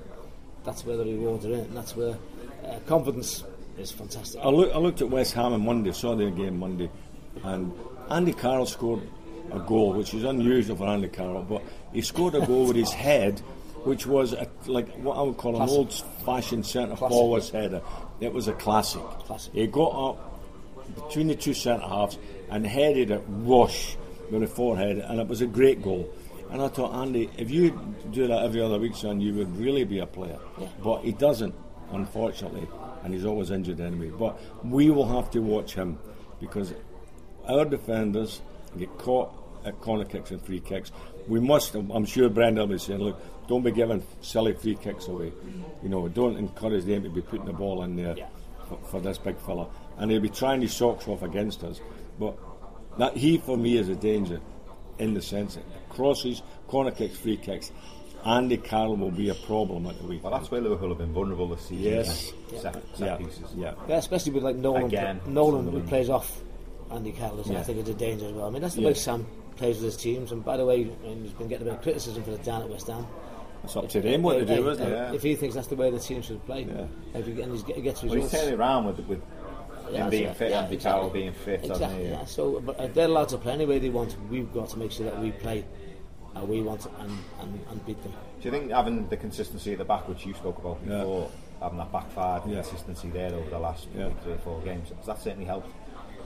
that's where the rewards are in, and that's where uh, confidence is fantastic. I, look, I looked at West Ham on Monday, saw their game Monday, and Andy Carroll scored a goal, which is unusual for Andy Carroll, but he scored a goal with his head, which was a, like what I would call an old-fashioned centre Classic, forward's header. It was a classic. Classic. He got up between the two centre halves and headed it whoosh with a forehead, and it was a great goal. And I thought, Andy, if you do that every other week, son, you would really be a player. Yeah. But he doesn't, unfortunately, and he's always injured anyway. But we will have to watch him because our defenders get caught at corner kicks and free kicks. We must, I'm sure Brendan will be saying, look, don't be giving silly free kicks away. You know, don't encourage them to be putting the ball in there for, for this big fella. And he'll be trying his socks off against us. But that he, for me, is a danger in the sense that crosses, corner kicks, free kicks. Andy Carroll will be a problem at the weekend. Well, that's where Liverpool have been vulnerable this season. Yes. isn't it? Set, set Yeah. pieces. Yeah. Yeah, especially with like Nolan. Again, Nolan who plays off Andy Carroll. Yeah. I think it's a danger as well. I mean, that's the Yeah. way Sam plays with his teams. And by the way, I mean, he's been getting a bit of criticism for the down at West Ham. It's up to them what to do, isn't it? If he thinks that's the way the team should play, if he, and he's, he gets Well, he's turning around with with Yeah, him being fit, yeah, Andy exactly. Carroll being fit, Exactly. Yeah. So, but uh, they're allowed to play any way they want. We've got to make sure that we play how we want and, and, and beat them. Do you think having the consistency at the back, which you spoke about Yeah. before, having that back five, the Yeah. consistency there over the last Yeah. three or four games, has that certainly helped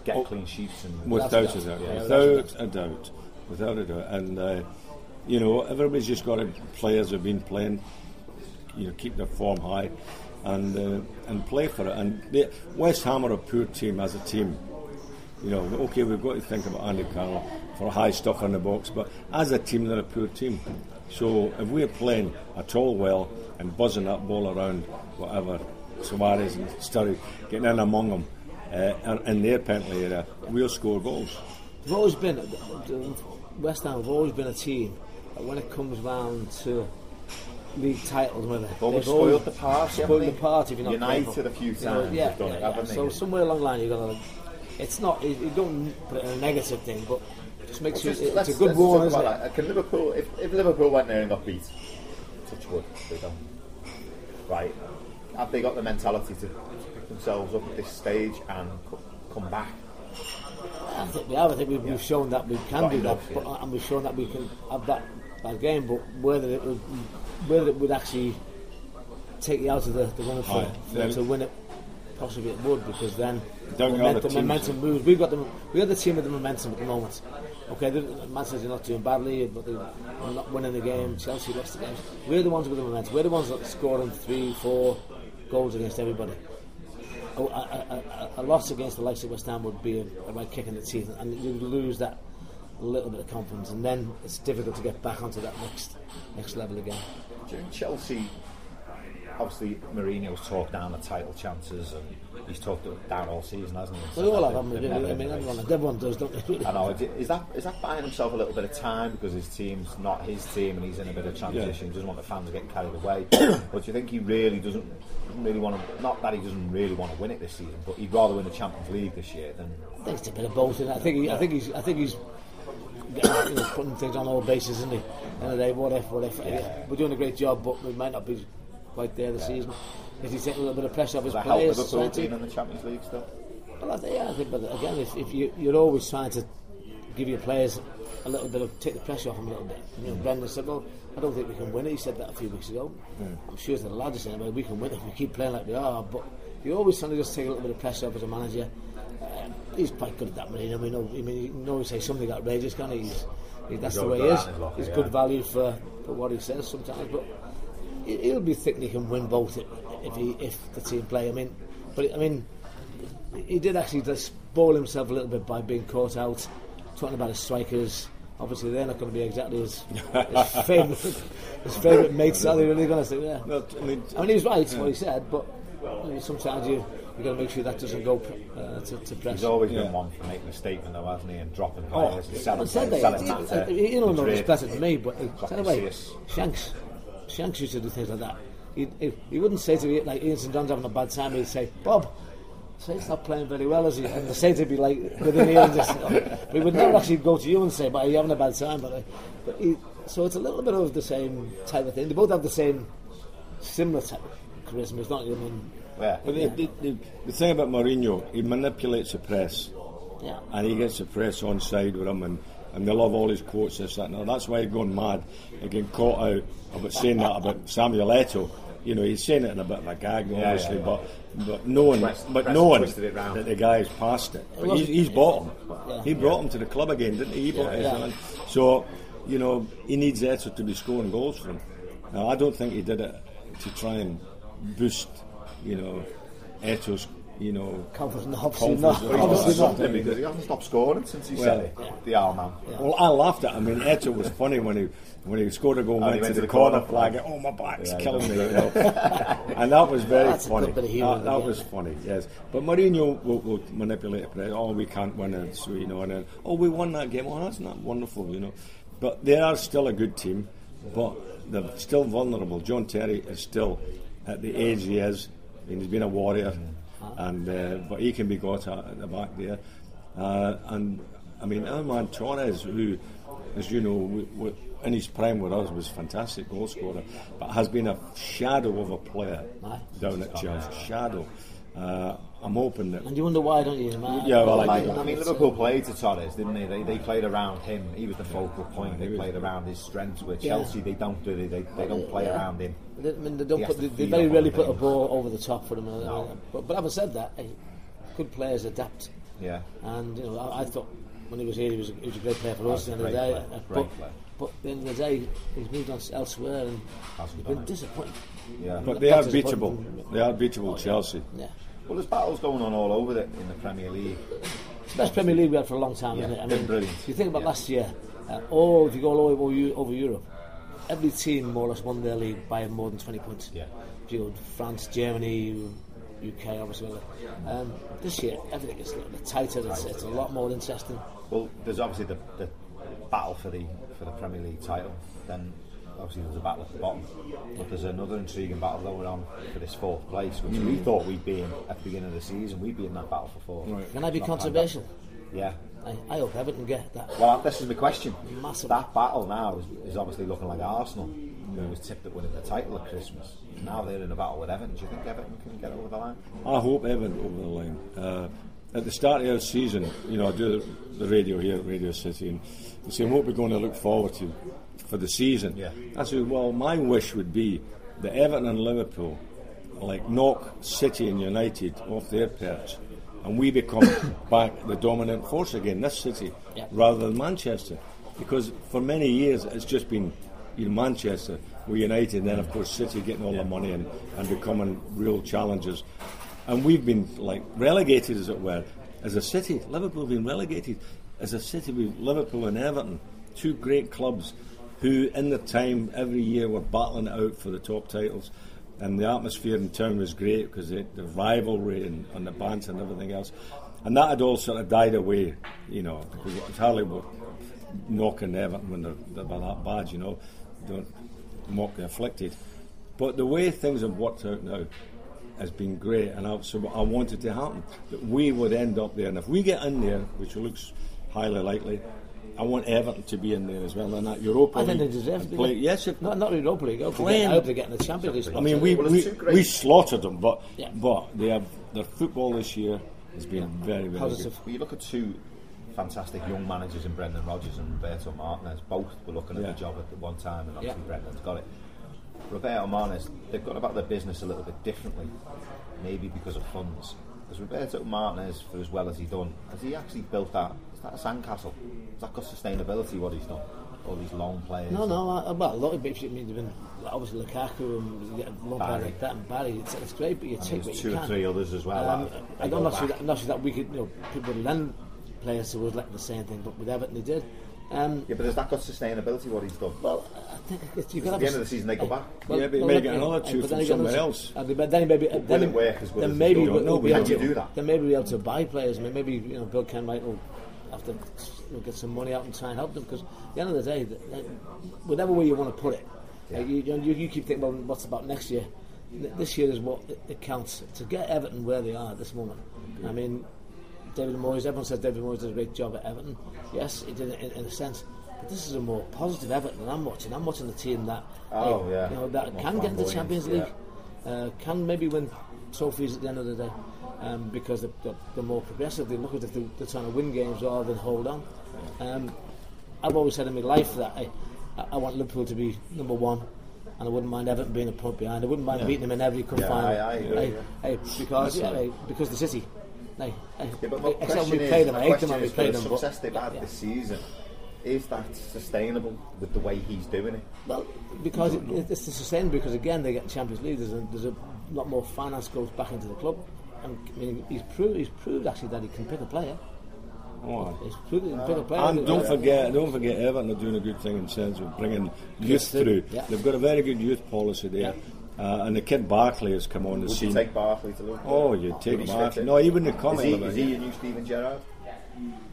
get Oh, clean sheets and Without a doubt, Yeah. without a doubt, without a doubt, and uh, you know everybody's just got to players have been playing, you know, keep their form high, and uh, and play for it. And they, West Ham are a poor team as a team. You know, okay, we've got to think about Andy Carroll for high stuff in the box, but as a team, they're a poor team. So if we're playing at all well and buzzing that ball around, whatever, Suarez and Sturridge getting in among them uh, in- in their penalty area, we'll score goals. They've always been West Ham have always been a team that when it comes round to league titles, whether Almost they've always spoiled the party, spoiled haven't the they? party. If you're not United careful. a few You know, times yeah, done yeah, it, yeah. So somewhere along the line, you're gonna. It's not. You you don't put it in a negative thing, but just makes Just- you. It's let's- a good talk isn't it? Can Liverpool, if, if Liverpool went there and got beat, touch wood, they don't. Right, have they got the mentality to pick themselves up at this stage and co- come back? I think we have. I think we've, we've shown that we can Got do enough, that, yeah. but, and we've shown that we can have that, that game. But whether it would, whether it would actually take you out of the, the running for, for to win it, possibly it would because then Don't the get other momentum, momentum moves. We've got the we got the team with the momentum at the moment. Okay, the Manchester are not doing badly, but they're not winning the game. Chelsea lost the game. We're the ones with the momentum. We're the ones that are scoring three, four goals against everybody. A, a, a, a loss against the likes of West Ham would be a right kick in the teeth, and you lose that little bit of confidence, and then it's difficult to get back onto that next next level again. During Chelsea, obviously Mourinho's talked down the title chances and he's talked down all season, hasn't he? We all have, haven't They've I mean, everyone, everyone does, don't they? I know. Is that is that buying himself a little bit of time because his team's not his team and he's in a bit of transition? He doesn't want the fans getting carried away. but do you think he really doesn't, doesn't really want to? Not that he doesn't really want to win it this season, but he'd rather win the Champions League this year than. I think it's a bit of both. And I think he, I think he's I think he's you know, putting things on all bases, isn't he? End of the day, what if, what if? Yeah. We're doing a great job, but we might not be quite there this season. Is he taking a little bit of pressure off his that help players? Liverpool to- being in the Champions League still? Well, I think, yeah, I think, but again, if, if you, you're always trying to give your players a little bit of take the pressure off them a little bit. You know, Brendan said, "Well, I don't think we can win it." He said that a few weeks ago. I'm sure the lads are saying, "Well, we can win it if we keep playing like we are." But you're always trying to just take a little bit of pressure off as a manager. Um, he's quite good at that, Mourinho. We know. I mean, you can always say something outrageous, can't he? He's, he, that's the way he is. got that in his locker, He's yeah. good value for, for what he says sometimes, but he- he'll be thinking he can win both if if, he, if the team play. I mean, but I mean, he did actually just spoil himself a little bit by being caught out talking about his strikers. Obviously, they're not going to be exactly his, his favourite his favourite mates. Are they really going to say? Yeah. No, I mean, I mean, he was right Yeah. what he said, but you know, sometimes you you got to make sure that doesn't go uh, to, to press. He's always Yeah. been one for making a statement, though, hasn't he? And dropping Oh, players and selling said players, that. selling He- matter. he- He'll know this Madrid. better than me, but he, Exactly, anyway, see Shanks used to do things like that. He, he, he wouldn't say to me like Ian St John's having a bad time. He'd say, "Bob, say he's not playing very well, is he?" And the say to be like within ear and just. He would never actually go to you and say, "But are you having a bad time?" But, uh, but he, so it's a little bit of the same type of thing. They both have the same similar type of charisma. It's not. I mean, Yeah. But the, the, the, the thing about Mourinho, he manipulates the press. Yeah. And he gets the press on side with him, and, and they love all his quotes, this, that, and that. That's why he's gone mad. He getting caught out about saying that about Samuel Eto'o. You know, he's saying it in a bit of a gag, Yeah, obviously, yeah, yeah. but but knowing, Twist- but press knowing twisted it round. that the guy's passed it. But Well, he's, he's bought him. He brought him to the club again, didn't he? He brought Yeah. him. So, you know, he needs Eto'o to be scoring goals for him. Now, I don't think he did it to try and boost, you know, Eto's, you know, Confidence, obviously not. confidence or Obviously not. something. because he hasn't stopped scoring since he Well, said it. The owl man. Well, I laughed at him. I mean, Eto'o was funny when he when he scored a goal, Oh, went, went to to the, the corner, corner flag. flag. Oh, my back's Yeah, killing me. You know? and that was very That's a good funny. bit of humour that that again. was funny. Yes, but Mourinho will, will manipulate the press. Oh, we can't win it. So you know, and then oh, we won that game. Oh, that's not wonderful. You know, but they are still a good team, but they're still vulnerable. John Terry is still at the age he is, and he's been a warrior, and uh, but he can be got at, at the back there. Uh, and I mean, our man Torres, who as you know, w- w- in his prime with us was a fantastic goal scorer, but has been a shadow of a player Aye. down at Chelsea. Shadow. Uh, I'm hoping that. And you wonder why, don't you? Man? Yeah, well, Like, I, I mean, Liverpool played to Torres, didn't they? They, they played around him. He was the focal point. They played around his strengths. With Yeah. Chelsea, they don't do they? They, they don't play Yeah. around him. They, I mean, they don't put. They, to they very rarely put a ball over the top for them. uh, No. But, but having said that, hey, good players adapt. Yeah. And you know, I, I thought when he was here, he was a, he was a great player for us. Oh, At the end of the great day, player, great but, player. but at the end of the day, he's moved on elsewhere, and Hasn't he's done been it. disappointed. Yeah. but they are That's beatable. They are beatable, Chelsea. Yeah. Well, there's battles going on all over the, in the Premier League. It's the best Premier League we had for a long time, Yeah, isn't it? I mean, brilliant. if you think about Yeah. last year, uh, all if you go all over, over, Europe, every team more or less won their league by more than 20 points. Yeah. If you go France, Germany, UK, obviously. Um, this year, everything is a little bit tighter. It's, it's a lot more interesting. Well, there's obviously the, the battle for the for the Premier League title. Then obviously there's a battle at the bottom. But there's another intriguing battle going on for this fourth place, which we Mm. thought we'd be in at the beginning of the season. We'd be in that battle for fourth. Can I be not controversial? Yeah. I, I hope Everton get that. Well, this is my question. Massive. That battle now is, is obviously looking like Arsenal, who was tipped at winning the title at Christmas. Now they're in a battle with Everton. Do you think Everton can get over the line? I hope Everton over the line. Uh, at the start of our season, you know, I do the, the radio here at Radio City, and they say, what we're going to look forward to for the season. Yeah. I said, well, my wish would be that Everton and Liverpool, like, knock City and United off their perch, and we become back the dominant force again, this city, Yeah. rather than Manchester. Because for many years it's just been you know, Manchester with United, and then of course City getting all the money and, and becoming real challengers. And we've been like relegated, as it were, as a city. Liverpool have been relegated as a city with Liverpool and Everton, two great clubs who, in the time, every year were battling it out for the top titles. And the atmosphere in town was great because the, rivalry and, and the banter and everything else. And that had all sort of died away, you know, because it was hardly what knocking Everton when they're, they're that bad, you know. Don't mock the afflicted. But the way things have worked out now has been great, and I, so I wanted to happen that we would end up there. And if we get in there, which looks highly likely, I want Everton to be in there as well in that Europa I think they deserve and to play- Yes, if, not not Europa League. I hope they Playing- get, I hope they get in the Champions League. I mean, we, Well, we, it's two great- we slaughtered them, but Yeah. but they have their football this year has been very very Positive. good. Well, you look at two fantastic young managers in Brendan Rodgers and Roberto Martinez. Both were looking at Yeah. the job at the one time, and obviously Yeah. Brendan's got it. Roberto Martinez, they've gone about their business a little bit differently, maybe because of funds. Because Roberto Martinez, for as well as he's done, has he actually built that? Is that a sandcastle? Has that got sustainability? What he's done? All these long players. No, no. I, well, a lot of it. I mean, they've been obviously Lukaku and you get one player Barry. like that and Barry. It's, it's great, but you And take there's what two you or can. three others as well. Um, that- I they don't go know, back. that, not sure that we could, you know, people would lend players to us like the same thing, but with Everton they did. Um, Yeah, but has that got sustainability? What he's done? well, I think it's, you've got At the end of the season, they go back. Yeah, but you may get another two from then somewhere there's- else. uh, But then maybe, Will then, it work as well then maybe they do? we'll, No, we'll we be don't able to know. do that. Then maybe we'll be able to buy players. I mean, maybe you know, Bill Kenwright will have to you know, get some money out and try and help them because at the end of the day, the- whatever way you want to put it, uh, you, you, you keep thinking about what's about next year. Th- This year is what it, counts to get Everton where they are at this moment. I mean, David Moyes. Everyone says David Moyes did a great job at Everton. Yes, he did it in, in a sense. But this is a more positive Everton I'm watching. I'm watching the team that Oh, yeah. you know that More can get into flamboyant, Champions yeah. League, uh, can maybe win trophies at the end of the day. Um, because they're, they're, they're more progressive, they look as if they're, they're trying to win games rather than hold on. Um, I've always said in my life that I, I want Liverpool to be number one, and I wouldn't mind Everton being a point behind. I wouldn't mind Yeah. beating them in every cup Yeah, final. I- I agree, Hey, yeah. hey, because yeah, hey, because the City. Yeah, but my except when question we is, play them, I hate them question when we is, play for the them. success they've had yeah. this season, is that sustainable with the way he's doing it? Well, because it, it's sustainable because again they get in Champions League. There's a, there's a lot more finance goes back into the club. And, I mean, he's proved he's proved actually that he can pick a player. Oh, He's proved he can pick a player. And don't forget, don't forget, Everton are doing a good thing in terms of bringing youth through, through. yeah. They've got a very good youth policy there, uh, and the kid Barkley has come on the Would scene. you take Barkley to Liverpool? Oh, you Would take he Barkley. fit in? No, he wouldn't have come Is he, in. is he a new Steven Gerrard?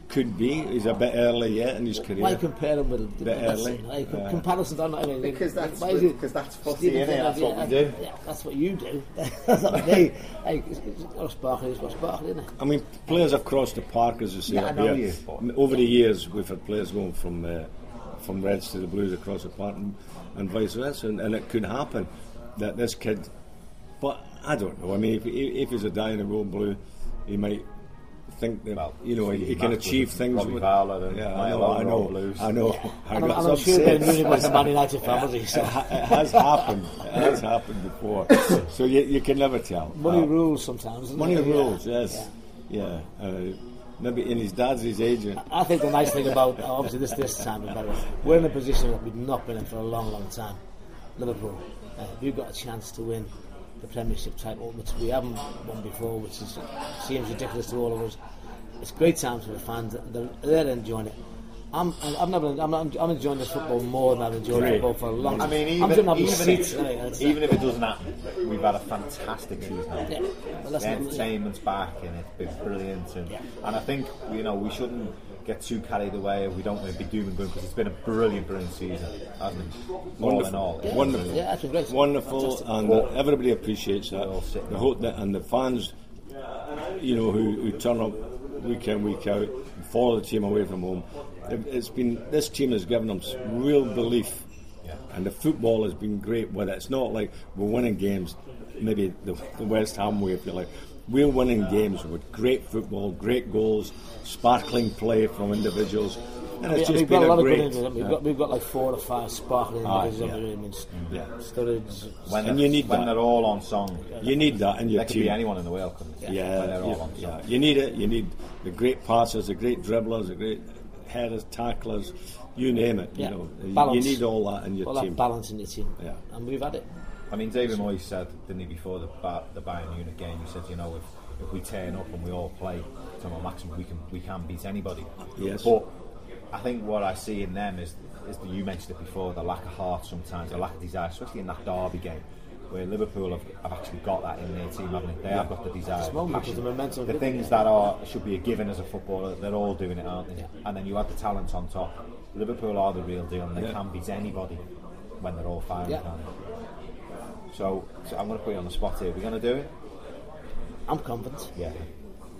Could be. He's a bit early yet in his career. Why compare him with? a Bit that's early. it, Like, Yeah. comparisons are not. I mean, Because that's why is 'cause that's footy, Steven innit? Gerrard, That's what we yeah, do. Yeah, that's what you do. that's not me. Hey, it's, it's, it's Barkley. It's Barkley, isn't it? I mean, players have crossed the park, as you say. Yeah, I know you, but- Over the years, we've had players going from uh, from Reds to the Blues across the park, and, and vice versa, and, and, it could happen that this kid. But I don't know. I mean, if, if he's a dying in gold blue, he might think that well, you know he, he can achieve things. Robbie with, Fowler and yeah, I know, I know, Blues. I know. I And I'm, I'm sure Ben sense. Rooney was a Man United fan, was he? So. It, ha- it has happened. It has happened before. So you, you can never tell. Money Uh, rules sometimes. Money it? Yeah. rules, yes. Yeah. Uh, maybe in his dad's his agent. I think the nice thing about obviously this this time is better. We're in a position that we've not been in for a long, long time. Liverpool, uh, we've got a chance to win the Premiership title, which we haven't won before, which is, seems ridiculous to all of us. It's great times for the fans. They're, they're enjoying it. I'm, I've never, I'm, not, I'm enjoying this football more than I've enjoyed Great. football for a long I time. mean, I'm even, even, if, uh, even if it doesn't happen, we've had a fantastic season. Yeah. Well, the entertainment's back and it's been brilliant. And, and I think you know we shouldn't get too carried away. And we don't want to be doom and gloom because it's been a brilliant, brilliant season, hasn't it? All in all, Yeah. Wonderful. Yeah, that's been great. Wonderful, Fantastic. and Well- uh, everybody appreciates that. The whole, the, and the fans, you know, who, who turn up week in, week out, and follow the team away from home. It, it's been this team has given them real belief, and the football has been great with it. It's not like we're winning games, maybe the, the West Ham way, if you like. We're winning games with great football, great goals, sparkling play from individuals, and it's Yeah, just we've been got a lot of great. good. We've yeah. got we've got like four or five sparkling Ah, individuals. yeah. I mean, Yeah. Sturridge. When And they're- you need when that. they're all on song. You need that in your There could team. be anyone in the world. Yeah, when they're all yeah, on song. yeah. You need it. You need the great passers, the great dribblers, the great headers, tacklers. You name it. Yeah. You know, Balance. you need all that in your All that team. balance in your team. Yeah. And we've had it. I mean, David Moyes said, didn't he, before the the Bayern Munich game? He said, you know, if, if we turn up and we all play to our maximum, we can we can beat anybody. Yes. But I think what I see in them is is that you mentioned it before, the lack of heart sometimes, the lack of desire, especially in that derby game. Where Liverpool have, have actually got that in their team, haven't they? They have got the desire, moment, passion. the momentum- the things that are should be a given as a footballer. They're all doing it, aren't they? And then you add the talent on top. Liverpool are the real deal, and they Yeah. can beat anybody when they're all firing. Yeah. So, so I'm going to put you on the spot here. We're going to do it. I'm confident. Yeah.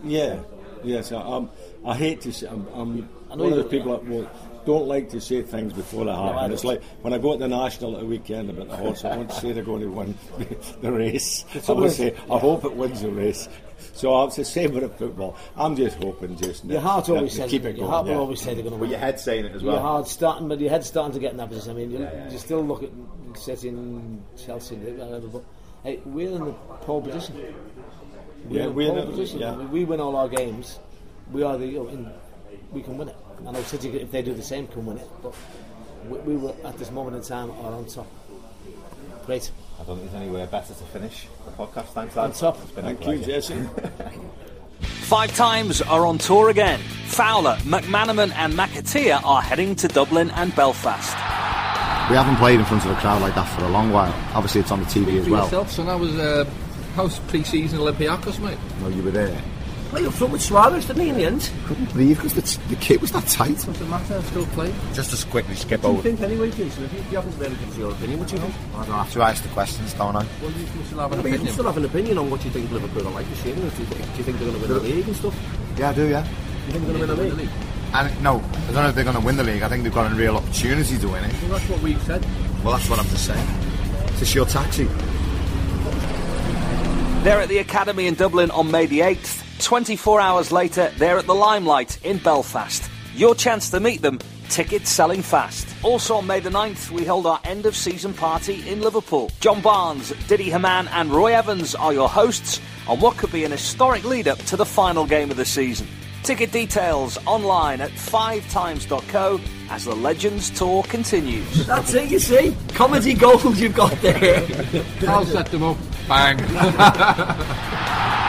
Yeah, yes. I, I'm, I hate to say. I'm, I'm I know one of the people that will, don't like to say things before they happen. I it's like when I go to the national at the weekend about the horse. I won't say they're going to win the race. I will is- say I hope it wins the race. So it's the same with the football. I'm just hoping, just Your heart always to says keep it your going. heart will always say they're going to But win. your head's saying it as well. Your well. heart's starting, but your head's starting to get in that position. I mean, you, you still look at City and Chelsea, whatever, but hey, we're in the pole position. We're Yeah, in we're pole in the- position. yeah. I mean, we win all our games. We are the you know, in, we can win it. I know City, if they do the same, can win it. But we, we were at this moment in time are on top. Great. I don't think there's anywhere better to finish the podcast. Thanks, On top. It's been a Thank you, pleasure. Jesse. Five times are on tour again. Fowler, McManaman, and McAteer are heading to Dublin and Belfast. We haven't played in front of a crowd like that for a long while. Obviously, it's on the TV as For well. yourself, son, I was uh, how's pre-season Olympiacos, mate? No, you were there. Play up front with Suarez, didn't he, in the end? Couldn't believe because the, the kit was that tight. Doesn't matter, still play. Just as quickly skip What do you think anyway, Jason? If you, you haven't really given us your opinion, what do you think? I don't have to ask the questions, don't I? Well, you can still have an I mean, you still have an opinion on what you think Liverpool are like this year. Do you think, do you think they're going to win the league and stuff? Do Yeah, I do, yeah. you think they're going to win the league? And no, I don't know if they're going to win the league. I think they've got a real opportunity to win it. Well, that's what we've said. Well, that's what I'm just saying. It's a your taxi. They're at the Academy in Dublin on May the 8th. 24 hours later, they're at the Limelight in Belfast. Your chance to meet them, tickets selling fast. Also on May the 9th, we hold our end of season party in Liverpool. John Barnes, Didi Hamann, and Roy Evans are your hosts on what could be an historic lead up to the final game of the season. Ticket details online at 5times.co as the Legends Tour continues. That's it, you see. Comedy gold you've got there. I'll set them up. Bang.